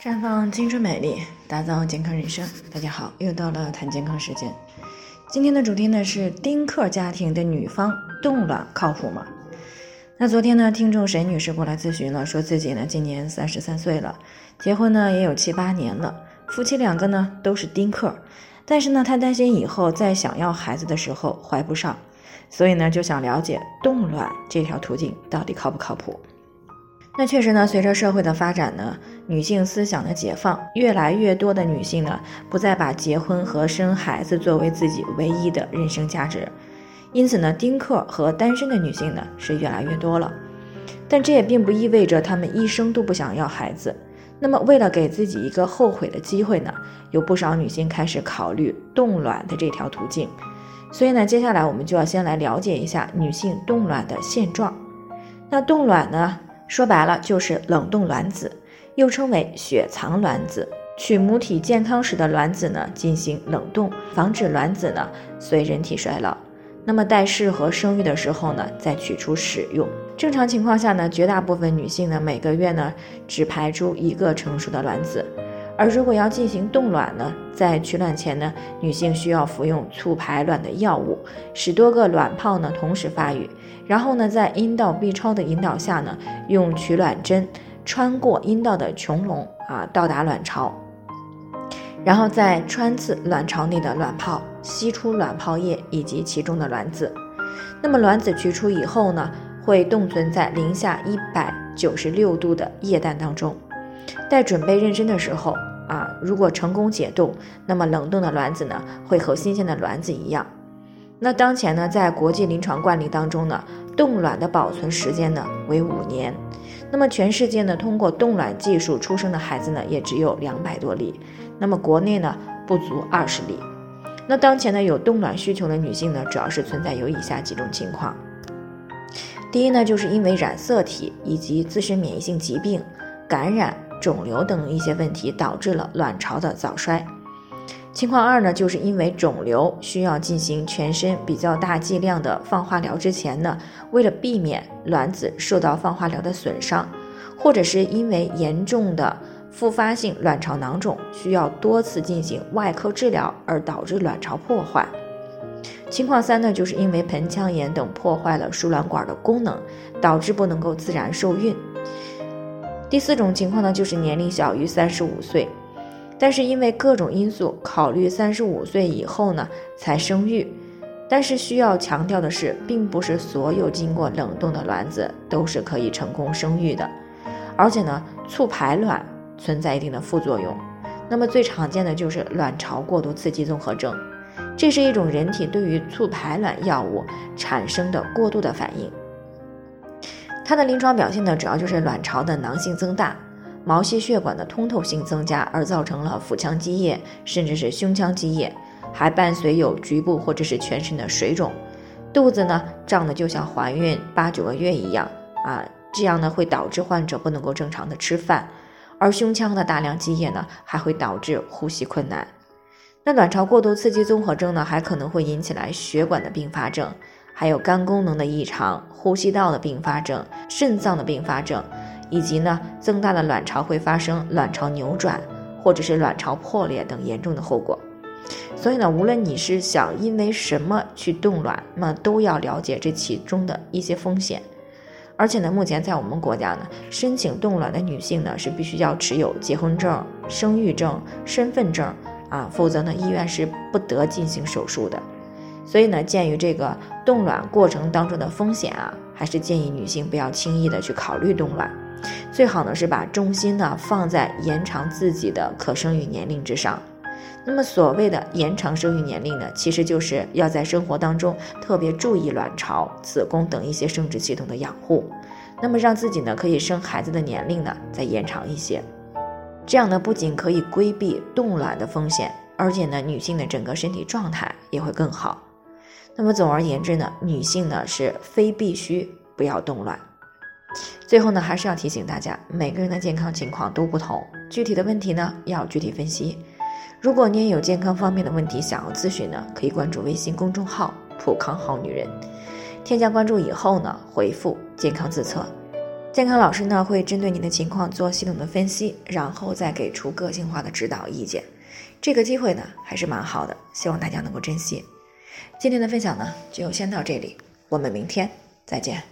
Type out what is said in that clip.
绽放青春美丽，打造健康人生。大家好，又到了谈健康时间。今天的主题呢是丁克家庭的女方冻卵靠谱吗？那昨天呢，听众沈女士过来咨询了，说自己呢今年三十三岁了，结婚呢也有七八年了，夫妻两个呢都是丁克，但是呢她担心以后在想要孩子的时候怀不上，所以呢就想了解冻卵这条途径到底靠不靠谱。那确实呢，随着社会的发展呢，女性思想的解放，越来越多的女性呢，不再把结婚和生孩子作为自己唯一的人生价值，因此呢，丁克和单身的女性呢是越来越多了。但这也并不意味着她们一生都不想要孩子。那么，为了给自己一个后悔的机会呢，有不少女性开始考虑冻卵的这条途径。所以呢，接下来我们就要先来了解一下女性冻卵的现状。那冻卵呢？说白了就是冷冻卵子，又称为雪藏卵子。取母体健康时的卵子呢进行冷冻，防止卵子呢随人体衰老。那么待适合生育的时候呢再取出使用。正常情况下呢，绝大部分女性呢每个月呢只排出一个成熟的卵子。而如果要进行冻卵呢，在取卵前呢，女性需要服用促排卵的药物，使多个卵泡呢同时发育，然后呢，在阴道 B 超的引导下呢，用取卵针穿过阴道的穹窿啊，到达卵巢，然后再穿刺卵巢内的卵泡，吸出卵泡液以及其中的卵子。那么卵子取出以后呢，会冻存在零下一百九十六度的液氮当中。待准备妊娠的时候啊，如果成功解冻，那么冷冻的卵子呢，会和新鲜的卵子一样。那当前呢，在国际临床惯例当中呢，冻卵的保存时间呢为五年。那么全世界呢，通过冻卵技术出生的孩子呢，也只有两百多例。那么国内呢，不足二十例。那当前呢，有冻卵需求的女性呢，主要是存在有以下几种情况。第一呢，就是因为染色体以及自身免疫性疾病感染。肿瘤等一些问题导致了卵巢的早衰。情况二呢，就是因为肿瘤需要进行全身比较大剂量的放化疗之前呢，为了避免卵子受到放化疗的损伤，或者是因为严重的复发性卵巢囊肿需要多次进行外科治疗而导致卵巢破坏。情况三呢，就是因为盆腔炎等破坏了输卵管的功能，导致不能够自然受孕。第四种情况呢，就是年龄小于三十五岁，但是因为各种因素考虑三十五岁以后呢才生育。但是需要强调的是，并不是所有经过冷冻的卵子都是可以成功生育的，而且呢，促排卵存在一定的副作用。那么最常见的就是卵巢过度刺激综合症，这是一种人体对于促排卵药物产生的过度的反应。它的临床表现呢，主要就是卵巢的囊性增大，毛细血管的通透性增加，而造成了腹腔积液，甚至是胸腔积液，还伴随有局部或者是全身的水肿，肚子呢胀得就像怀孕八九个月一样啊，这样呢会导致患者不能够正常的吃饭，而胸腔的大量积液呢还会导致呼吸困难。那卵巢过度刺激综合征呢，还可能会引起来血管的并发症。还有肝功能的异常、呼吸道的并发症、肾脏的并发症，以及呢增大的卵巢会发生卵巢扭转或者是卵巢破裂等严重的后果。所以呢，无论你是想因为什么去冻卵，那都要了解这其中的一些风险。而且呢，目前在我们国家呢，申请冻卵的女性呢是必须要持有结婚证、生育证、身份证啊，否则呢医院是不得进行手术的。所以呢，鉴于这个冻卵过程当中的风险啊，还是建议女性不要轻易的去考虑冻卵，最好呢是把重心呢放在延长自己的可生育年龄之上。那么所谓的延长生育年龄呢，其实就是要在生活当中特别注意卵巢、子宫等一些生殖系统的养护，那么让自己呢可以生孩子的年龄呢再延长一些，这样呢不仅可以规避冻卵的风险，而且呢女性的整个身体状态也会更好。那么总而言之呢女性呢是非必须不要动乱。最后呢还是要提醒大家每个人的健康情况都不同具体的问题呢要具体分析。如果你也有健康方面的问题想要咨询呢可以关注微信公众号普康好女人添加关注以后呢回复健康自测健康老师呢会针对你的情况做系统的分析然后再给出个性化的指导意见。这个机会呢还是蛮好的希望大家能够珍惜。今天的分享呢就先到这里我们明天再见。